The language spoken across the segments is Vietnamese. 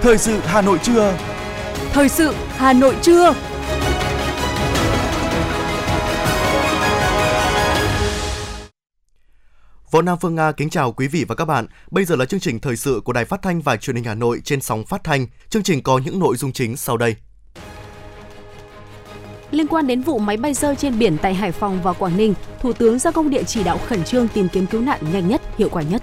Thời sự Hà Nội trưa. Thời sự Hà Nội trưa. Võ Nam Phương Nga kính chào quý vị và các bạn. Bây giờ là chương trình thời sự của Đài Phát thanh và Truyền hình Hà Nội trên sóng phát thanh. Chương trình có những nội dung chính sau đây. Liên quan đến vụ máy bay rơi trên biển tại Hải Phòng và Quảng Ninh, Thủ tướng ra công điện chỉ đạo khẩn trương tìm kiếm cứu nạn nhanh nhất, hiệu quả nhất.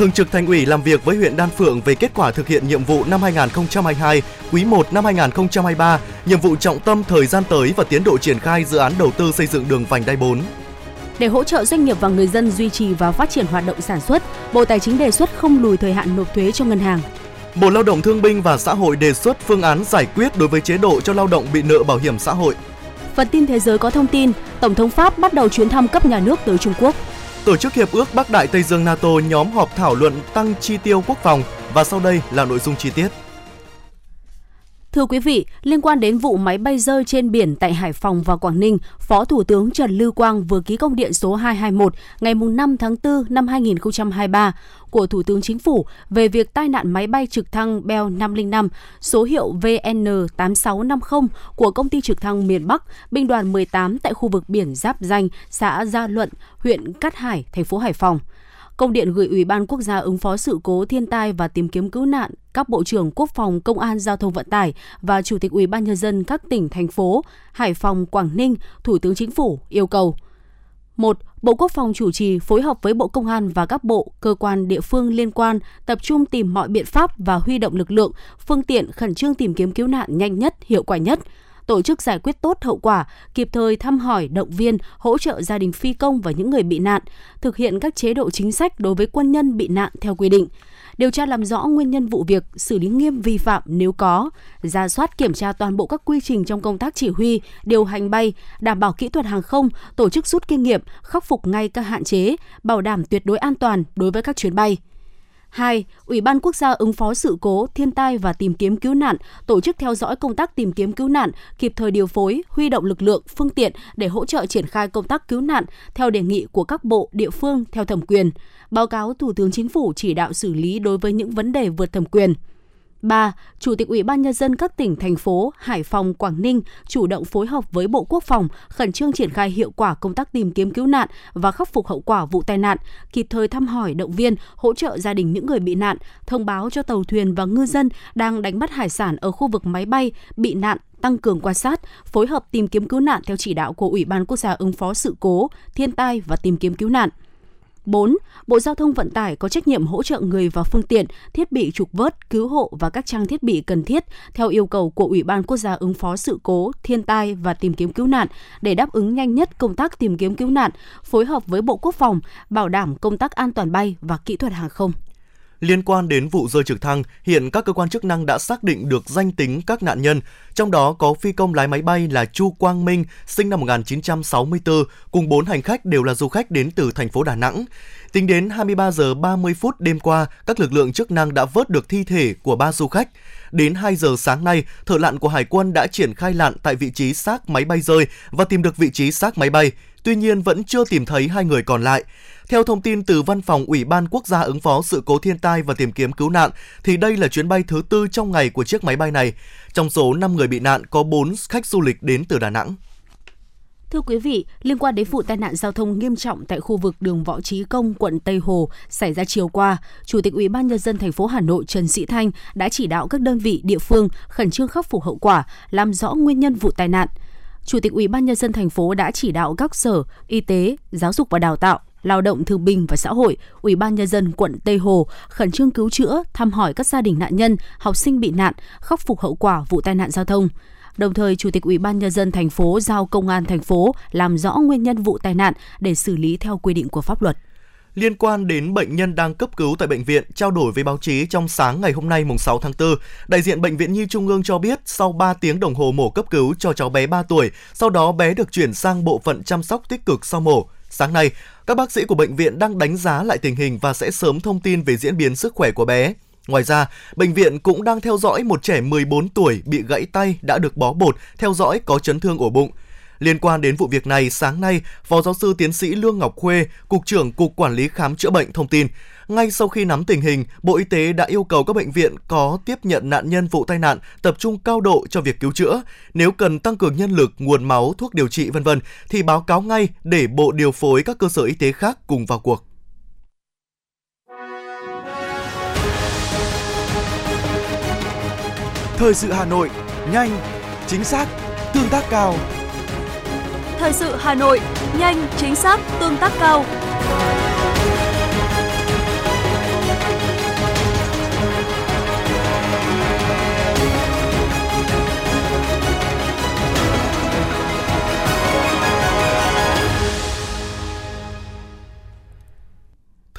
Thường trực Thành ủy làm việc với huyện Đan Phượng về kết quả thực hiện nhiệm vụ năm 2022, quý 1 năm 2023, nhiệm vụ trọng tâm thời gian tới và tiến độ triển khai dự án đầu tư xây dựng đường vành đai 4. Để hỗ trợ doanh nghiệp và người dân duy trì và phát triển hoạt động sản xuất, Bộ Tài chính đề xuất không lùi thời hạn nộp thuế cho ngân hàng. Bộ Lao động Thương binh và Xã hội đề xuất phương án giải quyết đối với chế độ cho lao động bị nợ bảo hiểm xã hội. Phần tin thế giới có thông tin, Tổng thống Pháp bắt đầu chuyến thăm cấp nhà nước tới Trung Quốc. Tổ chức Hiệp ước Bắc Đại Tây Dương NATO nhóm họp thảo luận tăng chi tiêu quốc phòng và sau đây là nội dung chi tiết. Thưa quý vị, liên quan đến vụ máy bay rơi trên biển tại Hải Phòng và Quảng Ninh, Phó Thủ tướng Trần Lưu Quang vừa ký công điện số 221 ngày 5 tháng 4 năm 2023 của Thủ tướng Chính phủ về việc tai nạn máy bay trực thăng Bell 505 số hiệu VN8650 của công ty trực thăng miền Bắc, binh đoàn 18 tại khu vực biển Giáp Danh, xã Gia Luận, huyện Cát Hải, thành phố Hải Phòng. Công điện gửi Ủy ban Quốc gia ứng phó sự cố thiên tai và tìm kiếm cứu nạn, các bộ trưởng Quốc phòng, Công an, Giao thông vận tải và Chủ tịch Ủy ban nhân dân các tỉnh thành phố Hải Phòng, Quảng Ninh, Thủ tướng Chính phủ yêu cầu 1. Bộ Quốc phòng chủ trì phối hợp với Bộ Công an và các bộ, cơ quan địa phương liên quan tập trung tìm mọi biện pháp và huy động lực lượng, phương tiện khẩn trương tìm kiếm cứu nạn nhanh nhất, hiệu quả nhất, tổ chức giải quyết tốt hậu quả, kịp thời thăm hỏi, động viên, hỗ trợ gia đình phi công và những người bị nạn, thực hiện các chế độ chính sách đối với quân nhân bị nạn theo quy định điều tra làm rõ nguyên nhân vụ việc, xử lý nghiêm vi phạm nếu có, ra soát kiểm tra toàn bộ các quy trình trong công tác chỉ huy, điều hành bay, đảm bảo kỹ thuật hàng không, tổ chức rút kinh nghiệm, khắc phục ngay các hạn chế, bảo đảm tuyệt đối an toàn đối với các chuyến bay. 2. Ủy ban Quốc gia ứng phó sự cố, thiên tai và tìm kiếm cứu nạn tổ chức theo dõi công tác tìm kiếm cứu nạn, kịp thời điều phối, huy động lực lượng, phương tiện để hỗ trợ triển khai công tác cứu nạn theo đề nghị của các bộ, địa phương theo thẩm quyền. Báo cáo Thủ tướng Chính phủ chỉ đạo xử lý đối với những vấn đề vượt thẩm quyền. 3. Chủ tịch Ủy ban nhân dân các tỉnh thành phố Hải Phòng, Quảng Ninh chủ động phối hợp với Bộ Quốc phòng khẩn trương triển khai hiệu quả công tác tìm kiếm cứu nạn và khắc phục hậu quả vụ tai nạn, kịp thời thăm hỏi động viên, hỗ trợ gia đình những người bị nạn, thông báo cho tàu thuyền và ngư dân đang đánh bắt hải sản ở khu vực máy bay bị nạn tăng cường quan sát, phối hợp tìm kiếm cứu nạn theo chỉ đạo của Ủy ban Quốc gia ứng phó sự cố, thiên tai và tìm kiếm cứu nạn. 4. Bộ Giao thông Vận tải có trách nhiệm hỗ trợ người và phương tiện, thiết bị trục vớt, cứu hộ và các trang thiết bị cần thiết theo yêu cầu của Ủy ban Quốc gia ứng phó sự cố, thiên tai và tìm kiếm cứu nạn để đáp ứng nhanh nhất công tác tìm kiếm cứu nạn, phối hợp với Bộ Quốc phòng, bảo đảm công tác an toàn bay và kỹ thuật hàng không. Liên quan đến vụ rơi trực thăng, hiện các cơ quan chức năng đã xác định được danh tính các nạn nhân, trong đó có phi công lái máy bay là Chu Quang Minh, sinh năm 1964, cùng 4 hành khách đều là du khách đến từ thành phố Đà Nẵng. Tính đến 23 giờ 30 phút đêm qua, các lực lượng chức năng đã vớt được thi thể của ba du khách. Đến 2 giờ sáng nay, thợ lặn của Hải quân đã triển khai lặn tại vị trí xác máy bay rơi và tìm được vị trí xác máy bay. Tuy nhiên vẫn chưa tìm thấy hai người còn lại. Theo thông tin từ Văn phòng Ủy ban Quốc gia ứng phó sự cố thiên tai và tìm kiếm cứu nạn, thì đây là chuyến bay thứ tư trong ngày của chiếc máy bay này. Trong số 5 người bị nạn có 4 khách du lịch đến từ Đà Nẵng. Thưa quý vị, liên quan đến vụ tai nạn giao thông nghiêm trọng tại khu vực đường Võ Trí Công, quận Tây Hồ xảy ra chiều qua, Chủ tịch Ủy ban nhân dân thành phố Hà Nội Trần Sĩ Thanh đã chỉ đạo các đơn vị địa phương khẩn trương khắc phục hậu quả, làm rõ nguyên nhân vụ tai nạn. Chủ tịch Ủy ban nhân dân thành phố đã chỉ đạo các sở y tế, giáo dục và đào tạo, Lao động Thương binh và Xã hội, Ủy ban nhân dân quận Tây Hồ khẩn trương cứu chữa, thăm hỏi các gia đình nạn nhân, học sinh bị nạn, khắc phục hậu quả vụ tai nạn giao thông. Đồng thời, Chủ tịch Ủy ban nhân dân thành phố giao công an thành phố làm rõ nguyên nhân vụ tai nạn để xử lý theo quy định của pháp luật. Liên quan đến bệnh nhân đang cấp cứu tại bệnh viện, trao đổi với báo chí trong sáng ngày hôm nay mùng 6 tháng 4, đại diện Bệnh viện Nhi Trung ương cho biết sau 3 tiếng đồng hồ mổ cấp cứu cho cháu bé 3 tuổi, sau đó bé được chuyển sang bộ phận chăm sóc tích cực sau mổ. Sáng nay, các bác sĩ của bệnh viện đang đánh giá lại tình hình và sẽ sớm thông tin về diễn biến sức khỏe của bé. Ngoài ra, bệnh viện cũng đang theo dõi một trẻ 14 tuổi bị gãy tay đã được bó bột, theo dõi có chấn thương ổ bụng. Liên quan đến vụ việc này, sáng nay, Phó giáo sư tiến sĩ Lương Ngọc Khuê, Cục trưởng Cục Quản lý Khám chữa bệnh thông tin, ngay sau khi nắm tình hình, Bộ Y tế đã yêu cầu các bệnh viện có tiếp nhận nạn nhân vụ tai nạn tập trung cao độ cho việc cứu chữa. Nếu cần tăng cường nhân lực, nguồn máu, thuốc điều trị vân vân thì báo cáo ngay để Bộ điều phối các cơ sở y tế khác cùng vào cuộc. Thời sự Hà Nội, nhanh, chính xác, tương tác cao. Thời sự Hà Nội, nhanh, chính xác, tương tác cao.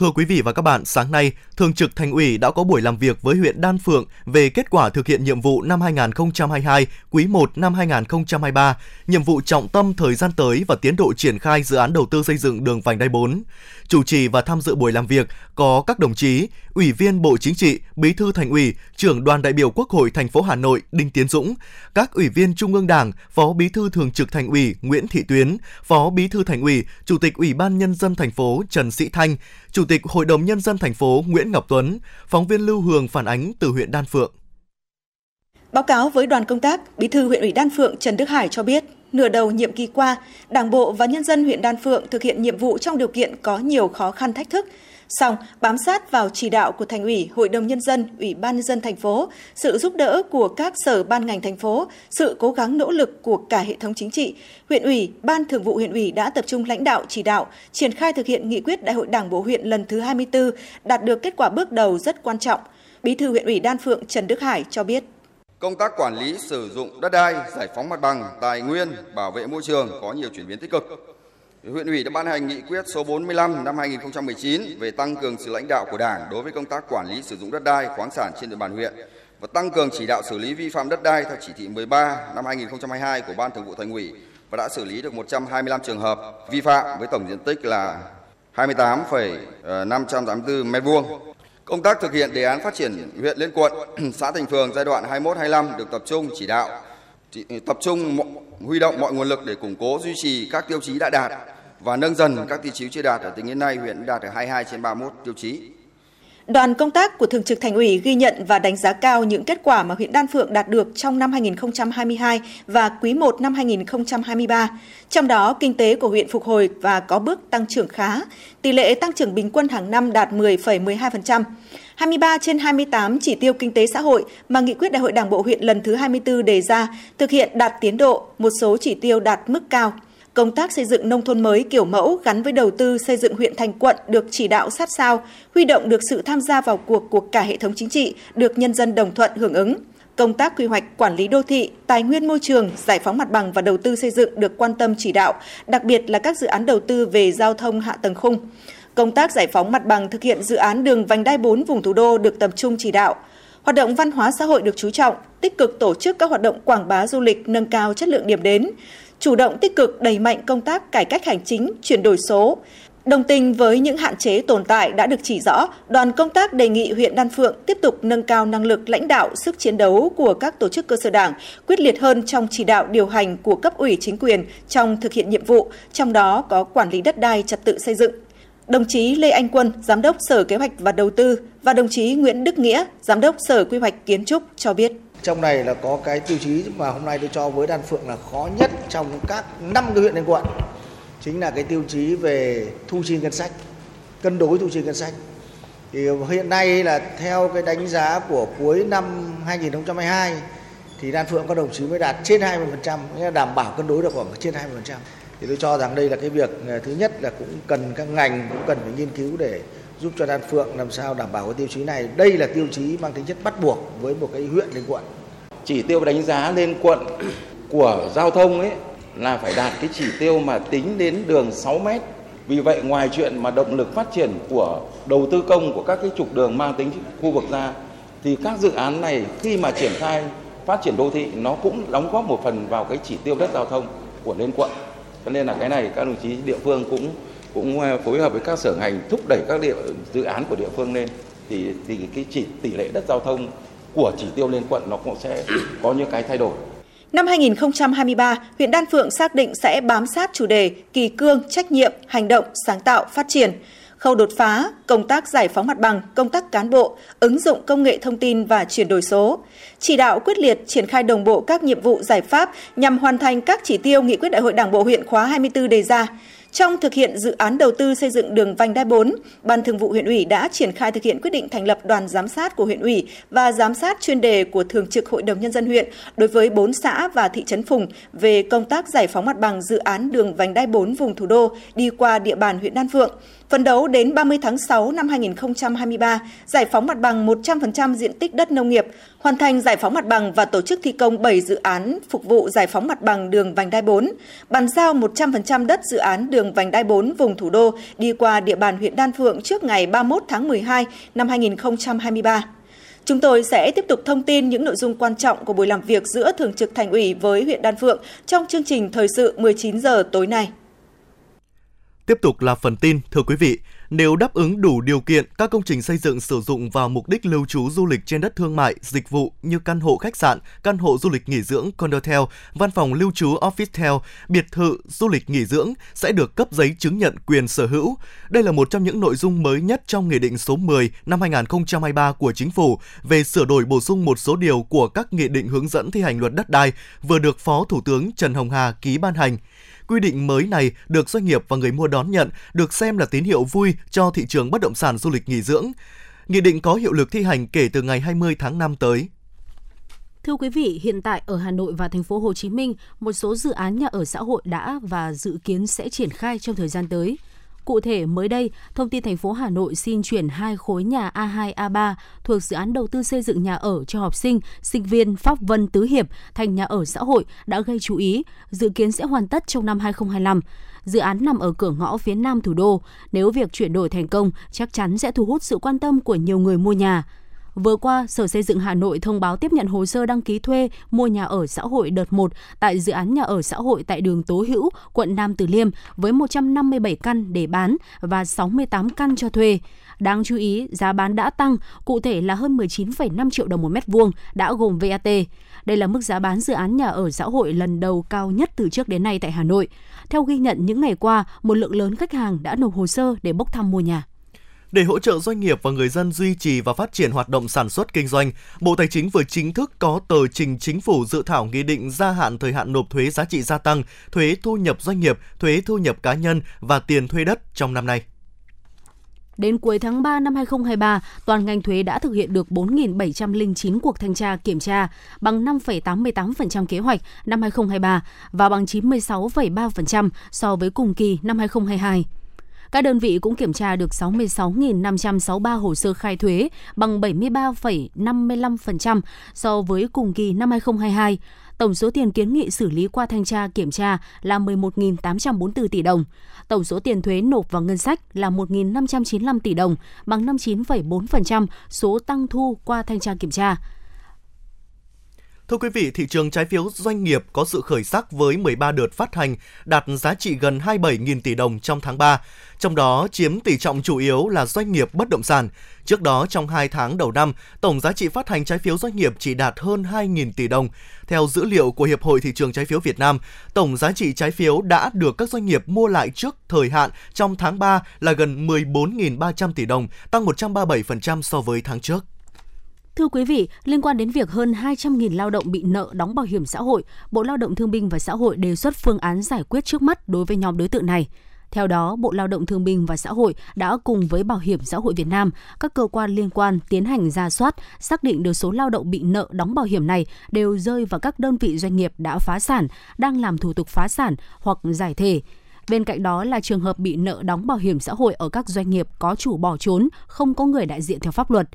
Thưa quý vị và các bạn, sáng nay, Thường trực Thành ủy đã có buổi làm việc với huyện Đan Phượng về kết quả thực hiện nhiệm vụ năm 2022, quý 1 năm 2023, nhiệm vụ trọng tâm thời gian tới và tiến độ triển khai dự án đầu tư xây dựng đường vành đai 4. Chủ trì và tham dự buổi làm việc có các đồng chí Ủy viên Bộ Chính trị, Bí thư Thành ủy, Trưởng đoàn đại biểu Quốc hội thành phố Hà Nội Đinh Tiến Dũng, các Ủy viên Trung ương Đảng, Phó Bí thư Thường trực Thành ủy Nguyễn Thị Tuyến, Phó Bí thư Thành ủy, Chủ tịch Ủy ban nhân dân thành phố Trần Sĩ Thanh, Chủ tịch Hội đồng nhân dân thành phố Nguyễn Ngọc Tuấn, phóng viên Lưu Hường phản ánh từ huyện Đan Phượng. Báo cáo với đoàn công tác, Bí thư huyện ủy Đan Phượng Trần Đức Hải cho biết, nửa đầu nhiệm kỳ qua, Đảng bộ và nhân dân huyện Đan Phượng thực hiện nhiệm vụ trong điều kiện có nhiều khó khăn thách thức. Song, bám sát vào chỉ đạo của Thành ủy, Hội đồng Nhân dân, Ủy ban Nhân dân thành phố, sự giúp đỡ của các sở ban ngành thành phố, sự cố gắng nỗ lực của cả hệ thống chính trị, huyện ủy, Ban Thường vụ huyện ủy đã tập trung lãnh đạo chỉ đạo, triển khai thực hiện nghị quyết Đại hội Đảng bộ huyện lần thứ 24, đạt được kết quả bước đầu rất quan trọng. Bí thư huyện ủy Đan Phượng Trần Đức Hải cho biết. Công tác quản lý sử dụng đất đai, giải phóng mặt bằng, tài nguyên, bảo vệ môi trường có nhiều chuyển biến tích cực. Huyện ủy đã ban hành nghị quyết số 45 năm 2019 về tăng cường sự lãnh đạo của Đảng đối với công tác quản lý sử dụng đất đai, khoáng sản trên địa bàn huyện và tăng cường chỉ đạo xử lý vi phạm đất đai theo chỉ thị 13 năm 2022 của Ban Thường vụ Thành ủy và đã xử lý được 125 trường hợp vi phạm với tổng diện tích là 28,584 m2. Công tác thực hiện đề án phát triển huyện lên quận, xã thành phường giai đoạn 21-25 được tập trung chỉ đạo tập trung huy động mọi nguồn lực để củng cố duy trì các tiêu chí đã đạt và nâng dần các tiêu chí chưa đạt ở tính đến nay huyện đạt được 22 trên 31 tiêu chí. Đoàn công tác của Thường trực Thành ủy ghi nhận và đánh giá cao những kết quả mà huyện Đan Phượng đạt được trong năm 2022 và quý 1 năm 2023. Trong đó, kinh tế của huyện phục hồi và có bước tăng trưởng khá, tỷ lệ tăng trưởng bình quân hàng năm đạt 10,12%. 23 trên 28 chỉ tiêu kinh tế xã hội mà Nghị quyết Đại hội Đảng bộ huyện lần thứ 24 đề ra thực hiện đạt tiến độ, một số chỉ tiêu đạt mức cao. Công tác xây dựng nông thôn mới kiểu mẫu gắn với đầu tư xây dựng huyện thành quận được chỉ đạo sát sao, huy động được sự tham gia vào cuộc của cả hệ thống chính trị, được nhân dân đồng thuận hưởng ứng. Công tác quy hoạch quản lý đô thị, tài nguyên môi trường, giải phóng mặt bằng và đầu tư xây dựng được quan tâm chỉ đạo, đặc biệt là các dự án đầu tư về giao thông hạ tầng khung. Công tác giải phóng mặt bằng thực hiện dự án đường vành đai 4 vùng thủ đô được tập trung chỉ đạo. Hoạt động văn hóa xã hội được chú trọng, tích cực tổ chức các hoạt động quảng bá du lịch nâng cao chất lượng điểm đến, chủ động tích cực đẩy mạnh công tác cải cách hành chính, chuyển đổi số. Đồng tình với những hạn chế tồn tại đã được chỉ rõ, đoàn công tác đề nghị huyện Đan Phượng tiếp tục nâng cao năng lực lãnh đạo, sức chiến đấu của các tổ chức cơ sở đảng, quyết liệt hơn trong chỉ đạo điều hành của cấp ủy chính quyền trong thực hiện nhiệm vụ, trong đó có quản lý đất đai, trật tự xây dựng, đồng chí Lê Anh Quân, Giám đốc Sở Kế hoạch và Đầu tư và đồng chí Nguyễn Đức Nghĩa, Giám đốc Sở Quy hoạch Kiến trúc cho biết. Trong này là có cái tiêu chí mà hôm nay tôi cho với Đan Phượng là khó nhất trong các năm cái huyện lên quận. Chính là cái tiêu chí về thu chi ngân sách, cân đối thu chi ngân sách. Thì hiện nay là theo cái đánh giá của cuối năm 2022 thì Đan Phượng có đồng chí mới đạt trên 20%, nghĩa là đảm bảo cân đối được khoảng trên 20% thì tôi cho rằng đây là cái việc à, thứ nhất là cũng cần các ngành cũng cần phải nghiên cứu để giúp cho Đan Phượng làm sao đảm bảo cái tiêu chí này. Đây là tiêu chí mang tính chất bắt buộc với một cái huyện lên quận. Chỉ tiêu đánh giá lên quận của giao thông ấy là phải đạt cái chỉ tiêu mà tính đến đường 6 mét. Vì vậy, ngoài chuyện mà động lực phát triển của đầu tư công của các cái trục đường mang tính khu vực ra, thì các dự án này khi mà triển khai, phát triển đô thị, nó cũng đóng góp một phần vào cái chỉ tiêu đất giao thông của lên quận cho nên là cái này các đồng chí địa phương cũng cũng à, phối hợp với các sở ngành thúc đẩy các địa, dự án của địa phương lên thì thì cái chỉ tỷ lệ đất giao thông của chỉ tiêu lên quận nó cũng sẽ có những cái thay đổi. Năm 2023, huyện Đan Phượng xác định sẽ bám sát chủ đề kỳ cương, trách nhiệm, hành động, sáng tạo, phát triển – khâu đột phá, công tác giải phóng mặt bằng, công tác cán bộ, ứng dụng công nghệ thông tin và chuyển đổi số, chỉ đạo quyết liệt triển khai đồng bộ các nhiệm vụ giải pháp nhằm hoàn thành các chỉ tiêu nghị quyết đại hội Đảng bộ huyện khóa 24 đề ra. Trong thực hiện dự án đầu tư xây dựng đường vành đai 4, Ban Thường vụ huyện ủy đã triển khai thực hiện quyết định thành lập đoàn giám sát của huyện ủy và giám sát chuyên đề của Thường trực Hội đồng Nhân dân huyện đối với 4 xã và thị trấn Phùng về công tác giải phóng mặt bằng dự án đường vành đai 4 vùng thủ đô đi qua địa bàn huyện Đan Phượng. Phấn đấu đến 30 tháng 6 năm 2023, giải phóng mặt bằng 100% diện tích đất nông nghiệp, hoàn thành giải phóng mặt bằng và tổ chức thi công 7 dự án phục vụ giải phóng mặt bằng đường vành đai 4, bàn giao 100% đất dự án đường đường vành đai 4 vùng thủ đô đi qua địa bàn huyện Đan Phượng trước ngày 31 tháng 12 năm 2023. Chúng tôi sẽ tiếp tục thông tin những nội dung quan trọng của buổi làm việc giữa Thường trực Thành ủy với huyện Đan Phượng trong chương trình Thời sự 19 giờ tối nay. Tiếp tục là phần tin, thưa quý vị, nếu đáp ứng đủ điều kiện, các công trình xây dựng sử dụng vào mục đích lưu trú du lịch trên đất thương mại, dịch vụ như căn hộ khách sạn, căn hộ du lịch nghỉ dưỡng, condotel, văn phòng lưu trú office biệt thự du lịch nghỉ dưỡng sẽ được cấp giấy chứng nhận quyền sở hữu. Đây là một trong những nội dung mới nhất trong Nghị định số 10 năm 2023 của Chính phủ về sửa đổi bổ sung một số điều của các nghị định hướng dẫn thi hành luật đất đai vừa được Phó Thủ tướng Trần Hồng Hà ký ban hành. Quy định mới này được doanh nghiệp và người mua đón nhận, được xem là tín hiệu vui cho thị trường bất động sản du lịch nghỉ dưỡng. Nghị định có hiệu lực thi hành kể từ ngày 20 tháng 5 tới. Thưa quý vị, hiện tại ở Hà Nội và thành phố Hồ Chí Minh, một số dự án nhà ở xã hội đã và dự kiến sẽ triển khai trong thời gian tới. Cụ thể, mới đây, thông tin thành phố Hà Nội xin chuyển hai khối nhà A2, A3 thuộc dự án đầu tư xây dựng nhà ở cho học sinh, sinh viên Pháp Vân Tứ Hiệp thành nhà ở xã hội đã gây chú ý, dự kiến sẽ hoàn tất trong năm 2025. Dự án nằm ở cửa ngõ phía nam thủ đô. Nếu việc chuyển đổi thành công, chắc chắn sẽ thu hút sự quan tâm của nhiều người mua nhà. Vừa qua, Sở Xây dựng Hà Nội thông báo tiếp nhận hồ sơ đăng ký thuê mua nhà ở xã hội đợt 1 tại dự án nhà ở xã hội tại đường Tố Hữu, quận Nam Từ Liêm với 157 căn để bán và 68 căn cho thuê. Đáng chú ý, giá bán đã tăng, cụ thể là hơn 19,5 triệu đồng một mét vuông, đã gồm VAT. Đây là mức giá bán dự án nhà ở xã hội lần đầu cao nhất từ trước đến nay tại Hà Nội. Theo ghi nhận những ngày qua, một lượng lớn khách hàng đã nộp hồ sơ để bốc thăm mua nhà. Để hỗ trợ doanh nghiệp và người dân duy trì và phát triển hoạt động sản xuất kinh doanh, Bộ Tài chính vừa chính thức có tờ trình chính phủ dự thảo nghị định gia hạn thời hạn nộp thuế giá trị gia tăng, thuế thu nhập doanh nghiệp, thuế thu nhập cá nhân và tiền thuê đất trong năm nay. Đến cuối tháng 3 năm 2023, toàn ngành thuế đã thực hiện được 4.709 cuộc thanh tra kiểm tra, bằng 5,88% kế hoạch năm 2023 và bằng 96,3% so với cùng kỳ năm 2022. Các đơn vị cũng kiểm tra được 66.563 hồ sơ khai thuế bằng 73,55% so với cùng kỳ năm 2022. Tổng số tiền kiến nghị xử lý qua thanh tra kiểm tra là 11.844 tỷ đồng. Tổng số tiền thuế nộp vào ngân sách là 1.595 tỷ đồng, bằng 59,4% số tăng thu qua thanh tra kiểm tra. Thưa quý vị, thị trường trái phiếu doanh nghiệp có sự khởi sắc với 13 đợt phát hành đạt giá trị gần 27.000 tỷ đồng trong tháng 3, trong đó chiếm tỷ trọng chủ yếu là doanh nghiệp bất động sản. Trước đó, trong 2 tháng đầu năm, tổng giá trị phát hành trái phiếu doanh nghiệp chỉ đạt hơn 2.000 tỷ đồng. Theo dữ liệu của Hiệp hội Thị trường Trái phiếu Việt Nam, tổng giá trị trái phiếu đã được các doanh nghiệp mua lại trước thời hạn trong tháng 3 là gần 14.300 tỷ đồng, tăng 137% so với tháng trước. Thưa quý vị, liên quan đến việc hơn 200.000 lao động bị nợ đóng bảo hiểm xã hội, Bộ Lao động Thương binh và Xã hội đề xuất phương án giải quyết trước mắt đối với nhóm đối tượng này. Theo đó, Bộ Lao động Thương binh và Xã hội đã cùng với Bảo hiểm xã hội Việt Nam, các cơ quan liên quan tiến hành ra soát, xác định được số lao động bị nợ đóng bảo hiểm này đều rơi vào các đơn vị doanh nghiệp đã phá sản, đang làm thủ tục phá sản hoặc giải thể. Bên cạnh đó là trường hợp bị nợ đóng bảo hiểm xã hội ở các doanh nghiệp có chủ bỏ trốn, không có người đại diện theo pháp luật.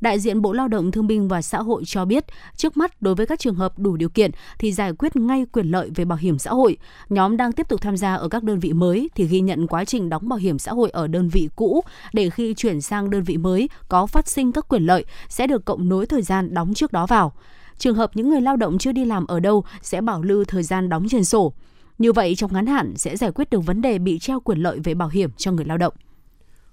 Đại diện Bộ Lao động Thương binh và Xã hội cho biết, trước mắt đối với các trường hợp đủ điều kiện thì giải quyết ngay quyền lợi về bảo hiểm xã hội. Nhóm đang tiếp tục tham gia ở các đơn vị mới thì ghi nhận quá trình đóng bảo hiểm xã hội ở đơn vị cũ để khi chuyển sang đơn vị mới có phát sinh các quyền lợi sẽ được cộng nối thời gian đóng trước đó vào. Trường hợp những người lao động chưa đi làm ở đâu sẽ bảo lưu thời gian đóng trên sổ. Như vậy trong ngắn hạn sẽ giải quyết được vấn đề bị treo quyền lợi về bảo hiểm cho người lao động.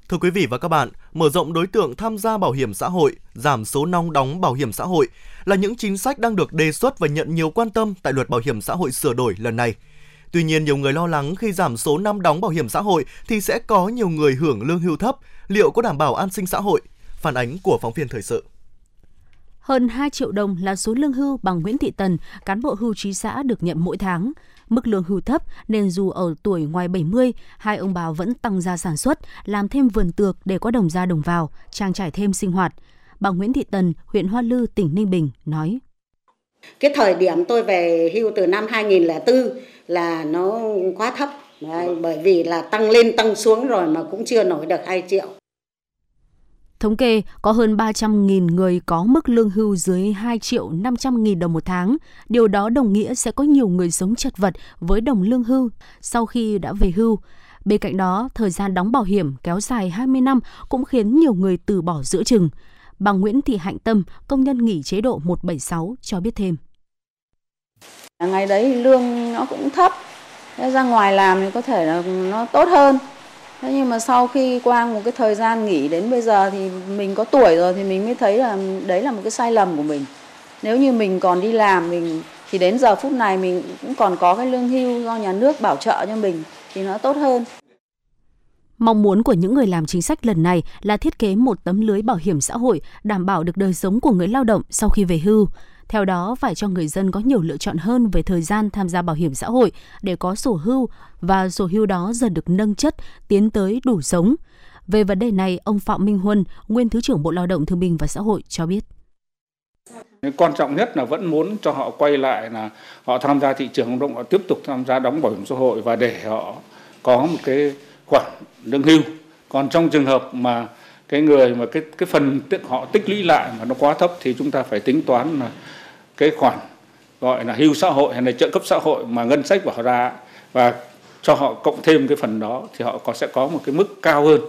Thưa quý vị và các bạn, mở rộng đối tượng tham gia bảo hiểm xã hội, giảm số nong đóng bảo hiểm xã hội là những chính sách đang được đề xuất và nhận nhiều quan tâm tại luật bảo hiểm xã hội sửa đổi lần này. Tuy nhiên, nhiều người lo lắng khi giảm số năm đóng bảo hiểm xã hội thì sẽ có nhiều người hưởng lương hưu thấp, liệu có đảm bảo an sinh xã hội? Phản ánh của phóng viên thời sự. Hơn 2 triệu đồng là số lương hưu bằng Nguyễn Thị Tần, cán bộ hưu trí xã được nhận mỗi tháng. Mức lương hưu thấp nên dù ở tuổi ngoài 70, hai ông bà vẫn tăng gia sản xuất, làm thêm vườn tược để có đồng ra đồng vào, trang trải thêm sinh hoạt. Bà Nguyễn Thị Tần, huyện Hoa Lư, tỉnh Ninh Bình nói. Cái thời điểm tôi về hưu từ năm 2004 là nó quá thấp, bởi vì là tăng lên tăng xuống rồi mà cũng chưa nổi được 2 triệu. Thống kê, có hơn 300.000 người có mức lương hưu dưới 2 triệu 500 nghìn đồng một tháng. Điều đó đồng nghĩa sẽ có nhiều người sống chật vật với đồng lương hưu sau khi đã về hưu. Bên cạnh đó, thời gian đóng bảo hiểm kéo dài 20 năm cũng khiến nhiều người từ bỏ giữa chừng. Bà Nguyễn Thị Hạnh Tâm, công nhân nghỉ chế độ 176 cho biết thêm. Ngày đấy lương nó cũng thấp, ra ngoài làm thì có thể là nó tốt hơn thế nhưng mà sau khi qua một cái thời gian nghỉ đến bây giờ thì mình có tuổi rồi thì mình mới thấy là đấy là một cái sai lầm của mình nếu như mình còn đi làm mình, thì đến giờ phút này mình cũng còn có cái lương hưu do nhà nước bảo trợ cho mình thì nó tốt hơn Mong muốn của những người làm chính sách lần này là thiết kế một tấm lưới bảo hiểm xã hội, đảm bảo được đời sống của người lao động sau khi về hưu. Theo đó, phải cho người dân có nhiều lựa chọn hơn về thời gian tham gia bảo hiểm xã hội để có sổ hưu và sổ hưu đó dần được nâng chất, tiến tới đủ sống. Về vấn đề này, ông Phạm Minh Huân, nguyên Thứ trưởng Bộ Lao động Thương binh và Xã hội cho biết. Quan trọng nhất là vẫn muốn cho họ quay lại là họ tham gia thị trường lao động, họ tiếp tục tham gia đóng bảo hiểm xã hội và để họ có một cái khoản lương hưu. Còn trong trường hợp mà cái người mà cái cái phần họ tích lũy lại mà nó quá thấp thì chúng ta phải tính toán là cái khoản gọi là hưu xã hội hay là trợ cấp xã hội mà ngân sách bỏ ra và cho họ cộng thêm cái phần đó thì họ có sẽ có một cái mức cao hơn.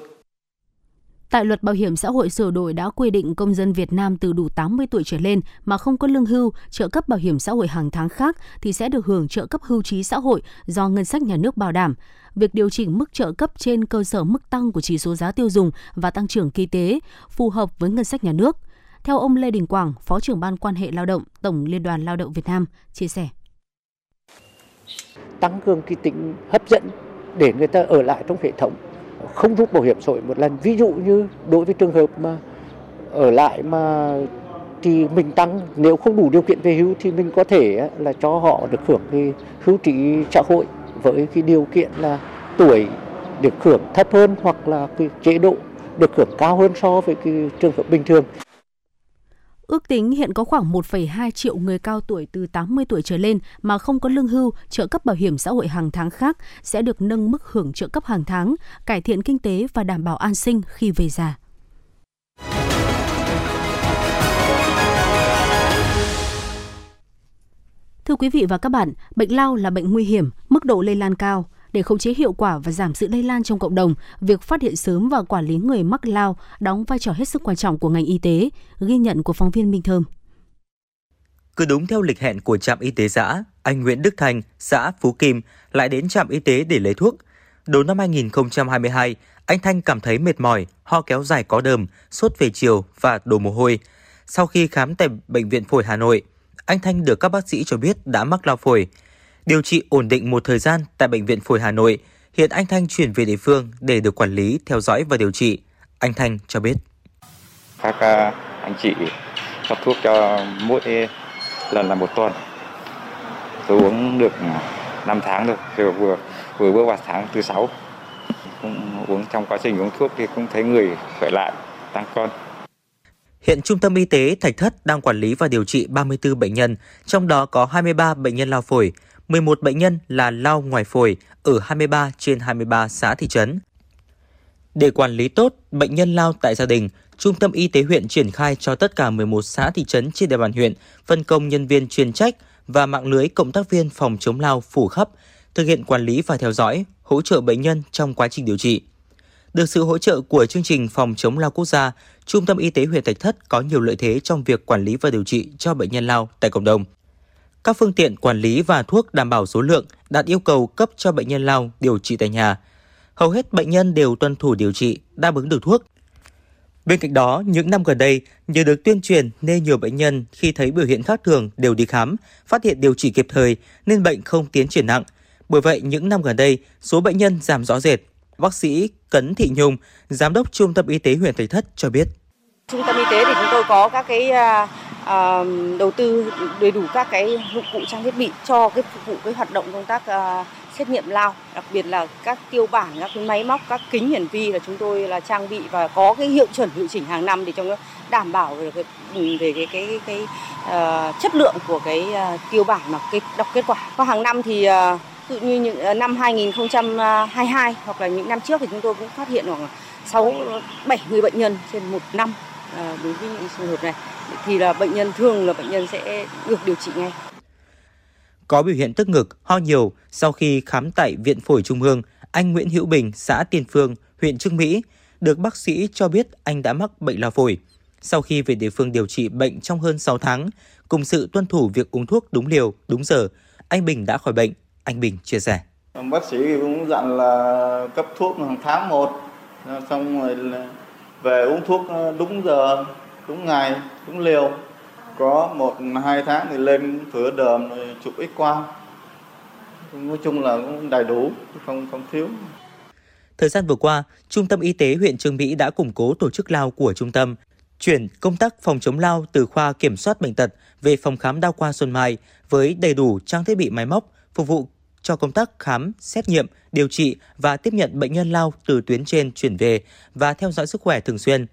Tại luật bảo hiểm xã hội sửa đổi đã quy định công dân Việt Nam từ đủ 80 tuổi trở lên mà không có lương hưu, trợ cấp bảo hiểm xã hội hàng tháng khác thì sẽ được hưởng trợ cấp hưu trí xã hội do ngân sách nhà nước bảo đảm. Việc điều chỉnh mức trợ cấp trên cơ sở mức tăng của chỉ số giá tiêu dùng và tăng trưởng kinh tế phù hợp với ngân sách nhà nước. Theo ông Lê Đình Quảng, Phó trưởng ban quan hệ lao động, Tổng Liên đoàn Lao động Việt Nam, chia sẻ. Tăng cường cái tính hấp dẫn để người ta ở lại trong hệ thống, không rút bảo hiểm xã hội một lần. Ví dụ như đối với trường hợp mà ở lại mà thì mình tăng nếu không đủ điều kiện về hưu thì mình có thể là cho họ được hưởng cái hưu trí xã hội với cái điều kiện là tuổi được hưởng thấp hơn hoặc là cái chế độ được hưởng cao hơn so với cái trường hợp bình thường. Ước tính hiện có khoảng 1,2 triệu người cao tuổi từ 80 tuổi trở lên mà không có lương hưu, trợ cấp bảo hiểm xã hội hàng tháng khác sẽ được nâng mức hưởng trợ cấp hàng tháng, cải thiện kinh tế và đảm bảo an sinh khi về già. Thưa quý vị và các bạn, bệnh lao là bệnh nguy hiểm, mức độ lây lan cao. Để khống chế hiệu quả và giảm sự lây lan trong cộng đồng, việc phát hiện sớm và quản lý người mắc lao đóng vai trò hết sức quan trọng của ngành y tế, ghi nhận của phóng viên Minh Thơm. Cứ đúng theo lịch hẹn của trạm y tế xã, anh Nguyễn Đức Thành, xã Phú Kim lại đến trạm y tế để lấy thuốc. Đầu năm 2022, anh Thanh cảm thấy mệt mỏi, ho kéo dài có đờm, sốt về chiều và đổ mồ hôi. Sau khi khám tại Bệnh viện Phổi Hà Nội, anh Thanh được các bác sĩ cho biết đã mắc lao phổi. Điều trị ổn định một thời gian tại Bệnh viện Phổi Hà Nội, hiện anh Thanh chuyển về địa phương để được quản lý, theo dõi và điều trị. Anh Thanh cho biết. Các à, anh chị cho thuốc cho mỗi lần là một tuần. Tôi uống được 5 tháng rồi, rồi vừa vừa bước vào tháng thứ sáu. Cũng uống trong quá trình uống thuốc thì cũng thấy người khỏe lại, tăng cân. Hiện Trung tâm Y tế Thạch Thất đang quản lý và điều trị 34 bệnh nhân, trong đó có 23 bệnh nhân lao phổi, 11 bệnh nhân là lao ngoài phổi ở 23 trên 23 xã thị trấn. Để quản lý tốt bệnh nhân lao tại gia đình, Trung tâm Y tế huyện triển khai cho tất cả 11 xã thị trấn trên địa bàn huyện phân công nhân viên chuyên trách và mạng lưới cộng tác viên phòng chống lao phủ khắp, thực hiện quản lý và theo dõi, hỗ trợ bệnh nhân trong quá trình điều trị. Được sự hỗ trợ của chương trình phòng chống lao quốc gia, Trung tâm Y tế huyện Thạch Thất có nhiều lợi thế trong việc quản lý và điều trị cho bệnh nhân lao tại cộng đồng. Các phương tiện quản lý và thuốc đảm bảo số lượng đạt yêu cầu cấp cho bệnh nhân lao điều trị tại nhà. hầu hết bệnh nhân đều tuân thủ điều trị, đáp ứng được thuốc. Bên cạnh đó, những năm gần đây, nhờ được tuyên truyền nên nhiều bệnh nhân khi thấy biểu hiện khác thường đều đi khám, phát hiện điều trị kịp thời nên bệnh không tiến triển nặng. Bởi vậy, những năm gần đây, số bệnh nhân giảm rõ rệt. Bác sĩ Cấn Thị Nhung, Giám đốc Trung tâm Y tế huyện Thạch Thất cho biết. Trung tâm y tế thì chúng tôi có các cái uh, đầu tư đầy đủ các cái dụng cụ trang thiết bị cho cái phục vụ cái hoạt động công tác uh, xét nghiệm lao, đặc biệt là các tiêu bản, các cái máy móc, các kính hiển vi là chúng tôi là trang bị và có cái hiệu chuẩn hiệu chỉnh hàng năm để cho nó đảm bảo về cái ừ, về cái cái cái, uh, chất lượng của cái uh, tiêu bản mà cái đọc kết quả. Qua hàng năm thì uh, tự như những năm 2022 hoặc là những năm trước thì chúng tôi cũng phát hiện khoảng 6 7 người bệnh nhân trên một năm đối với những trường hợp này thì là bệnh nhân thường là bệnh nhân sẽ được điều trị ngay. Có biểu hiện tức ngực, ho nhiều sau khi khám tại Viện Phổi Trung ương, anh Nguyễn Hữu Bình, xã Tiên Phương, huyện Trương Mỹ, được bác sĩ cho biết anh đã mắc bệnh lao phổi. Sau khi về địa phương điều trị bệnh trong hơn 6 tháng, cùng sự tuân thủ việc uống thuốc đúng liều, đúng giờ, anh Bình đã khỏi bệnh. Anh Bình chia sẻ. Bác sĩ cũng dặn là cấp thuốc hàng tháng một, xong rồi là về uống thuốc ờ, đúng giờ, đúng ngày, đúng liều. Có một hai tháng thì lên thử đờm rồi chụp x quang. Nói chung là cũng đầy đủ, không không thiếu. Thời gian vừa qua, Trung tâm Y tế huyện Trương Mỹ đã củng cố tổ chức lao của trung tâm, chuyển công tác phòng chống lao từ khoa kiểm soát bệnh tật về phòng khám đa khoa Xuân Mai với đầy đủ trang thiết bị máy móc phục vụ cho công tác khám, xét nghiệm, điều trị và tiếp nhận bệnh nhân lao từ tuyến trên chuyển về và theo dõi sức khỏe thường xuyên.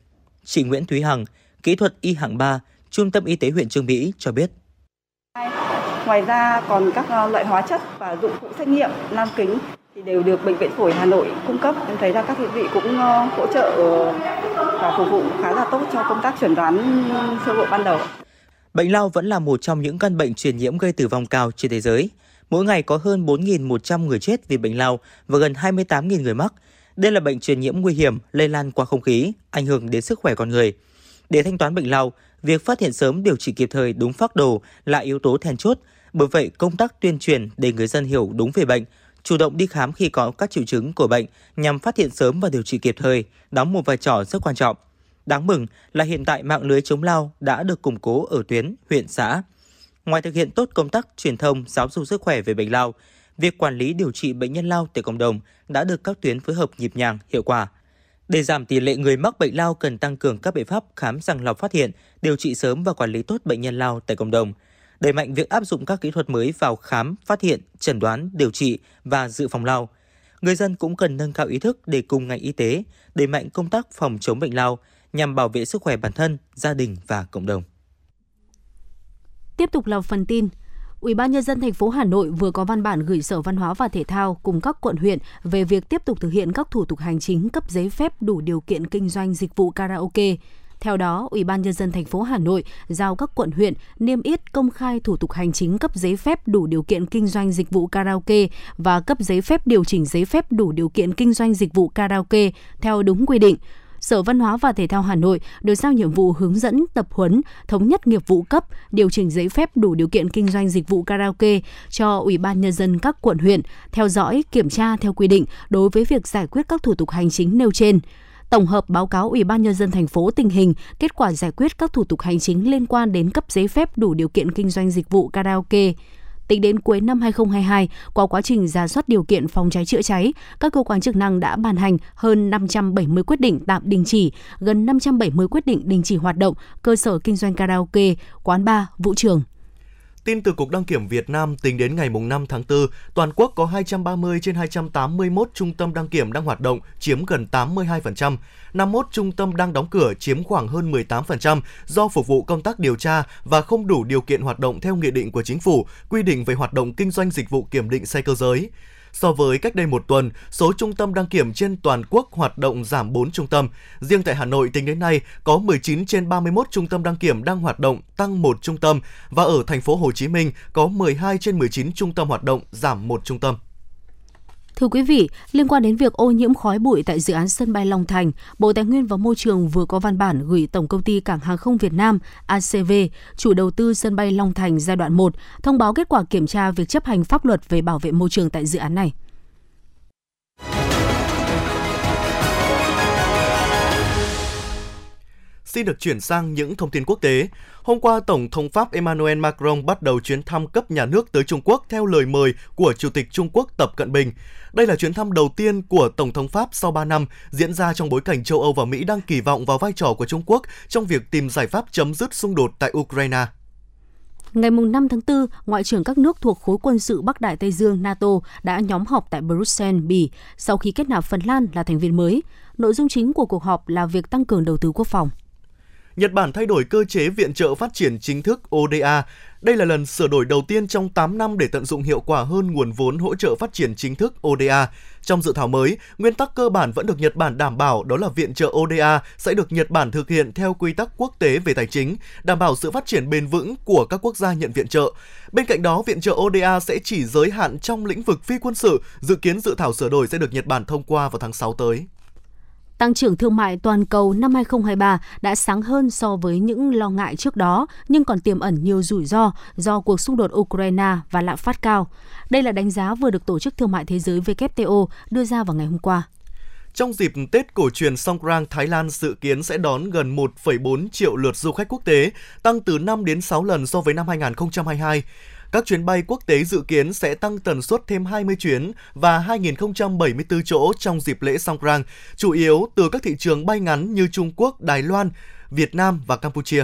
Chị Nguyễn Thúy Hằng, kỹ thuật y hạng 3, Trung tâm Y tế huyện Trương Mỹ cho biết. Ngoài ra còn các ờ, loại hóa chất và dụng cụ xét nghiệm lam kính thì đều được Bệnh viện Phổi Hà Nội cung cấp. Em thấy ra các thiết bị cũng ờ, hỗ trợ và phục vụ khá là tốt cho công tác chẩn đoán sơ bộ ban đầu. Bệnh lao vẫn là một trong những căn bệnh truyền nhiễm gây tử vong cao trên thế giới. Mỗi ngày có hơn 4.100 người chết vì bệnh lao và gần 28.000 người mắc. Đây là bệnh truyền nhiễm nguy hiểm, lây lan qua không khí, ảnh hưởng đến sức khỏe con người. Để thanh toán bệnh lao, việc phát hiện sớm điều trị kịp thời đúng phác đồ là yếu tố then chốt. Bởi vậy, công tác tuyên truyền để người dân hiểu đúng về bệnh, chủ động đi khám khi có các triệu chứng của bệnh nhằm phát hiện sớm và điều trị kịp thời, đóng một vai trò rất quan trọng. Đáng mừng là hiện tại mạng lưới chống lao đã được củng cố ở tuyến, huyện, xã. Ngoài thực hiện tốt công tác truyền thông, giáo dục sức khỏe về bệnh lao, việc quản lý điều trị bệnh nhân lao tại cộng đồng đã được các tuyến phối hợp nhịp nhàng, hiệu quả. Để giảm tỷ lệ người mắc bệnh lao cần tăng cường các biện pháp khám sàng lọc phát hiện, điều trị sớm và quản lý tốt bệnh nhân lao tại cộng đồng. Đẩy mạnh việc áp dụng các kỹ thuật mới vào khám, phát hiện, chẩn đoán, điều trị và dự phòng lao. Người dân cũng cần nâng cao ý thức để cùng ngành y tế đẩy mạnh công tác phòng chống bệnh lao nhằm bảo vệ sức khỏe bản thân, gia đình và cộng đồng. Tiếp tục là phần tin. Ủy ban nhân dân thành phố Hà Nội vừa có văn bản gửi Sở Văn hóa và Thể thao cùng các quận huyện về việc tiếp tục thực hiện các thủ tục hành chính cấp giấy phép đủ điều kiện kinh doanh dịch vụ karaoke. Theo đó, Ủy ban nhân dân thành phố Hà Nội giao các quận huyện niêm yết công khai thủ tục hành chính cấp giấy phép đủ điều kiện kinh doanh dịch vụ karaoke và cấp giấy phép điều chỉnh giấy phép đủ điều kiện kinh doanh dịch vụ karaoke theo đúng quy định. Sở Văn hóa và Thể thao Hà Nội được giao nhiệm vụ hướng dẫn, tập huấn, thống nhất nghiệp vụ cấp, điều chỉnh giấy phép đủ điều kiện kinh doanh dịch vụ karaoke cho Ủy ban Nhân dân các quận huyện, theo dõi, kiểm tra theo quy định đối với việc giải quyết các thủ tục hành chính nêu trên tổng hợp báo cáo Ủy ban nhân dân thành phố tình hình, kết quả giải quyết các thủ tục hành chính liên quan đến cấp giấy phép đủ điều kiện kinh doanh dịch vụ karaoke. Tính đến cuối năm 2022, qua quá trình ra soát điều kiện phòng cháy chữa cháy, các cơ quan chức năng đã ban hành hơn 570 quyết định tạm đình chỉ, gần 570 quyết định đình chỉ hoạt động cơ sở kinh doanh karaoke, quán bar, vũ trường. Tin từ Cục Đăng kiểm Việt Nam tính đến ngày 5 tháng 4, toàn quốc có 230 trên 281 trung tâm đăng kiểm đang hoạt động, chiếm gần 82%. 51 trung tâm đang đóng cửa chiếm khoảng hơn 18% do phục vụ công tác điều tra và không đủ điều kiện hoạt động theo nghị định của chính phủ quy định về hoạt động kinh doanh dịch vụ kiểm định xe cơ giới. So với cách đây một tuần, số trung tâm đăng kiểm trên toàn quốc hoạt động giảm 4 trung tâm. Riêng tại Hà Nội tính đến nay có 19 trên 31 trung tâm đăng kiểm đang hoạt động, tăng một trung tâm và ở thành phố Hồ Chí Minh có 12 trên 19 trung tâm hoạt động, giảm một trung tâm. Thưa quý vị, liên quan đến việc ô nhiễm khói bụi tại dự án sân bay Long Thành, Bộ Tài nguyên và Môi trường vừa có văn bản gửi Tổng công ty Cảng hàng không Việt Nam ACV, chủ đầu tư sân bay Long Thành giai đoạn 1, thông báo kết quả kiểm tra việc chấp hành pháp luật về bảo vệ môi trường tại dự án này. Xin được chuyển sang những thông tin quốc tế. Hôm qua, Tổng thống Pháp Emmanuel Macron bắt đầu chuyến thăm cấp nhà nước tới Trung Quốc theo lời mời của Chủ tịch Trung Quốc Tập Cận Bình. Đây là chuyến thăm đầu tiên của Tổng thống Pháp sau 3 năm, diễn ra trong bối cảnh châu Âu và Mỹ đang kỳ vọng vào vai trò của Trung Quốc trong việc tìm giải pháp chấm dứt xung đột tại Ukraine. Ngày 5 tháng 4, Ngoại trưởng các nước thuộc khối quân sự Bắc Đại Tây Dương NATO đã nhóm họp tại Bruxelles, Bỉ sau khi kết nạp Phần Lan là thành viên mới. Nội dung chính của cuộc họp là việc tăng cường đầu tư quốc phòng. Nhật Bản thay đổi cơ chế viện trợ phát triển chính thức ODA. Đây là lần sửa đổi đầu tiên trong 8 năm để tận dụng hiệu quả hơn nguồn vốn hỗ trợ phát triển chính thức ODA. Trong dự thảo mới, nguyên tắc cơ bản vẫn được Nhật Bản đảm bảo đó là viện trợ ODA sẽ được Nhật Bản thực hiện theo quy tắc quốc tế về tài chính, đảm bảo sự phát triển bền vững của các quốc gia nhận viện trợ. Bên cạnh đó, viện trợ ODA sẽ chỉ giới hạn trong lĩnh vực phi quân sự, dự kiến dự thảo sửa đổi sẽ được Nhật Bản thông qua vào tháng 6 tới. Tăng trưởng thương mại toàn cầu năm 2023 đã sáng hơn so với những lo ngại trước đó, nhưng còn tiềm ẩn nhiều rủi ro do cuộc xung đột Ukraine và lạm phát cao. Đây là đánh giá vừa được Tổ chức Thương mại Thế giới WTO đưa ra vào ngày hôm qua. Trong dịp Tết cổ truyền Songkran, Thái Lan dự kiến sẽ đón gần 1,4 triệu lượt du khách quốc tế, tăng từ 5 đến 6 lần so với năm 2022. Các chuyến bay quốc tế dự kiến sẽ tăng tần suất thêm 20 chuyến và 2.074 chỗ trong dịp lễ Songkran, chủ yếu từ các thị trường bay ngắn như Trung Quốc, Đài Loan, Việt Nam và Campuchia.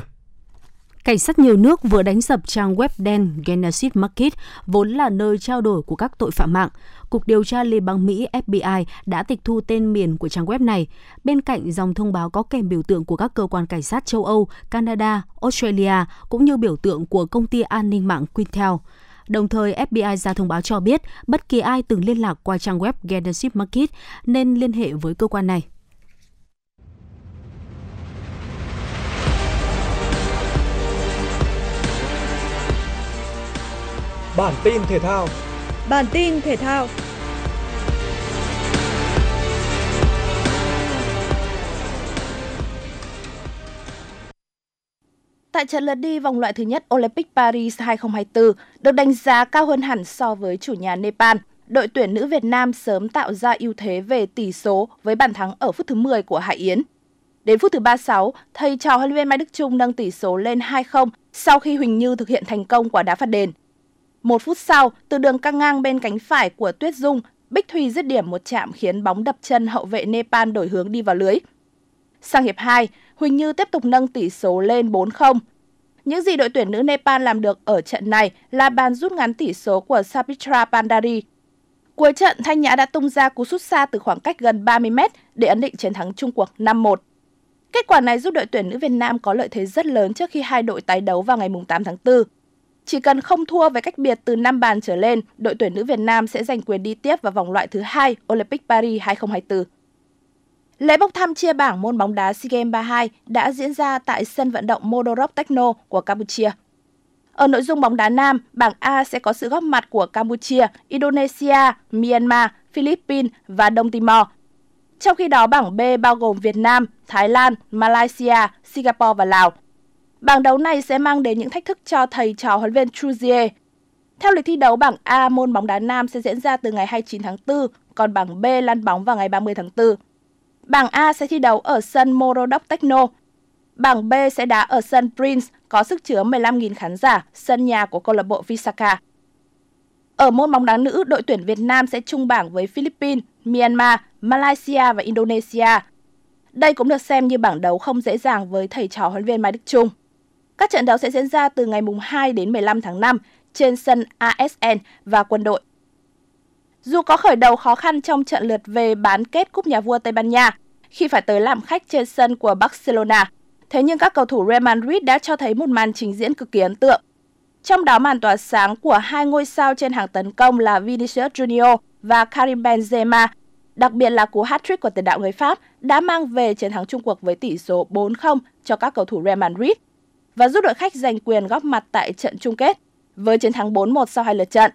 Cảnh sát nhiều nước vừa đánh sập trang web đen Genesis Market, vốn là nơi trao đổi của các tội phạm mạng. Cục điều tra Liên bang Mỹ FBI đã tịch thu tên miền của trang web này. Bên cạnh dòng thông báo có kèm biểu tượng của các cơ quan cảnh sát châu Âu, Canada, Australia cũng như biểu tượng của công ty an ninh mạng Quintel. Đồng thời, FBI ra thông báo cho biết bất kỳ ai từng liên lạc qua trang web Genesis Market nên liên hệ với cơ quan này. Bản tin thể thao Bản tin thể thao Tại trận lượt đi vòng loại thứ nhất Olympic Paris 2024 được đánh giá cao hơn hẳn so với chủ nhà Nepal, đội tuyển nữ Việt Nam sớm tạo ra ưu thế về tỷ số với bàn thắng ở phút thứ 10 của Hải Yến. Đến phút thứ 36, thầy trò huấn luyện viên Mai Đức Chung nâng tỷ số lên 2-0 sau khi Huỳnh Như thực hiện thành công quả đá phạt đền. Một phút sau, từ đường căng ngang bên cánh phải của Tuyết Dung, Bích Thùy dứt điểm một chạm khiến bóng đập chân hậu vệ Nepal đổi hướng đi vào lưới. Sang hiệp 2, Huỳnh Như tiếp tục nâng tỷ số lên 4-0. Những gì đội tuyển nữ Nepal làm được ở trận này là bàn rút ngắn tỷ số của Sapitra Pandari. Cuối trận, Thanh Nhã đã tung ra cú sút xa từ khoảng cách gần 30m để ấn định chiến thắng Trung Quốc 5-1. Kết quả này giúp đội tuyển nữ Việt Nam có lợi thế rất lớn trước khi hai đội tái đấu vào ngày 8 tháng 4. Chỉ cần không thua với cách biệt từ 5 bàn trở lên, đội tuyển nữ Việt Nam sẽ giành quyền đi tiếp vào vòng loại thứ hai Olympic Paris 2024. Lễ bốc thăm chia bảng môn bóng đá SEA Games 32 đã diễn ra tại sân vận động Modorop Techno của Campuchia. Ở nội dung bóng đá nam, bảng A sẽ có sự góp mặt của Campuchia, Indonesia, Myanmar, Philippines và Đông Timor. Trong khi đó, bảng B bao gồm Việt Nam, Thái Lan, Malaysia, Singapore và Lào. Bảng đấu này sẽ mang đến những thách thức cho thầy trò huấn luyện Truzier. Theo lịch thi đấu, bảng A môn bóng đá nam sẽ diễn ra từ ngày 29 tháng 4, còn bảng B lăn bóng vào ngày 30 tháng 4. Bảng A sẽ thi đấu ở sân Morodok Techno. Bảng B sẽ đá ở sân Prince có sức chứa 15.000 khán giả, sân nhà của câu lạc bộ Visaka. Ở môn bóng đá nữ, đội tuyển Việt Nam sẽ chung bảng với Philippines, Myanmar, Malaysia và Indonesia. Đây cũng được xem như bảng đấu không dễ dàng với thầy trò huấn luyện Mai Đức Chung. Các trận đấu sẽ diễn ra từ ngày 2 đến 15 tháng 5 trên sân ASN và quân đội. Dù có khởi đầu khó khăn trong trận lượt về bán kết Cúp Nhà vua Tây Ban Nha khi phải tới làm khách trên sân của Barcelona, thế nhưng các cầu thủ Real Madrid đã cho thấy một màn trình diễn cực kỳ ấn tượng. Trong đó màn tỏa sáng của hai ngôi sao trên hàng tấn công là Vinicius Junior và Karim Benzema, đặc biệt là cú hat-trick của tiền đạo người Pháp đã mang về chiến thắng chung cuộc với tỷ số 4-0 cho các cầu thủ Real Madrid và giúp đội khách giành quyền góp mặt tại trận chung kết với chiến thắng 4-1 sau hai lượt trận.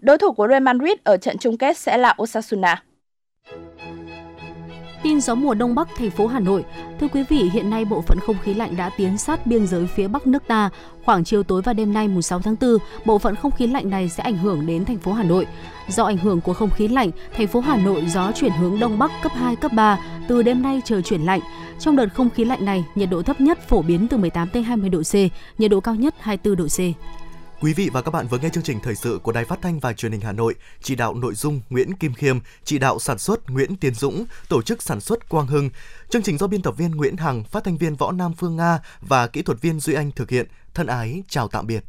Đối thủ của Real Madrid ở trận chung kết sẽ là Osasuna. Tin gió mùa đông bắc thành phố Hà Nội. Thưa quý vị, hiện nay bộ phận không khí lạnh đã tiến sát biên giới phía bắc nước ta. Khoảng chiều tối và đêm nay mùng 6 tháng 4, bộ phận không khí lạnh này sẽ ảnh hưởng đến thành phố Hà Nội. Do ảnh hưởng của không khí lạnh, thành phố Hà Nội gió chuyển hướng đông bắc cấp 2 cấp 3, từ đêm nay trời chuyển lạnh. Trong đợt không khí lạnh này, nhiệt độ thấp nhất phổ biến từ 18 đến 20 độ C, nhiệt độ cao nhất 24 độ C. Quý vị và các bạn vừa nghe chương trình thời sự của Đài Phát thanh và Truyền hình Hà Nội, chỉ đạo nội dung Nguyễn Kim Khiêm, chỉ đạo sản xuất Nguyễn Tiến Dũng, tổ chức sản xuất Quang Hưng. Chương trình do biên tập viên Nguyễn Hằng, phát thanh viên Võ Nam Phương Nga và kỹ thuật viên Duy Anh thực hiện. Thân ái chào tạm biệt.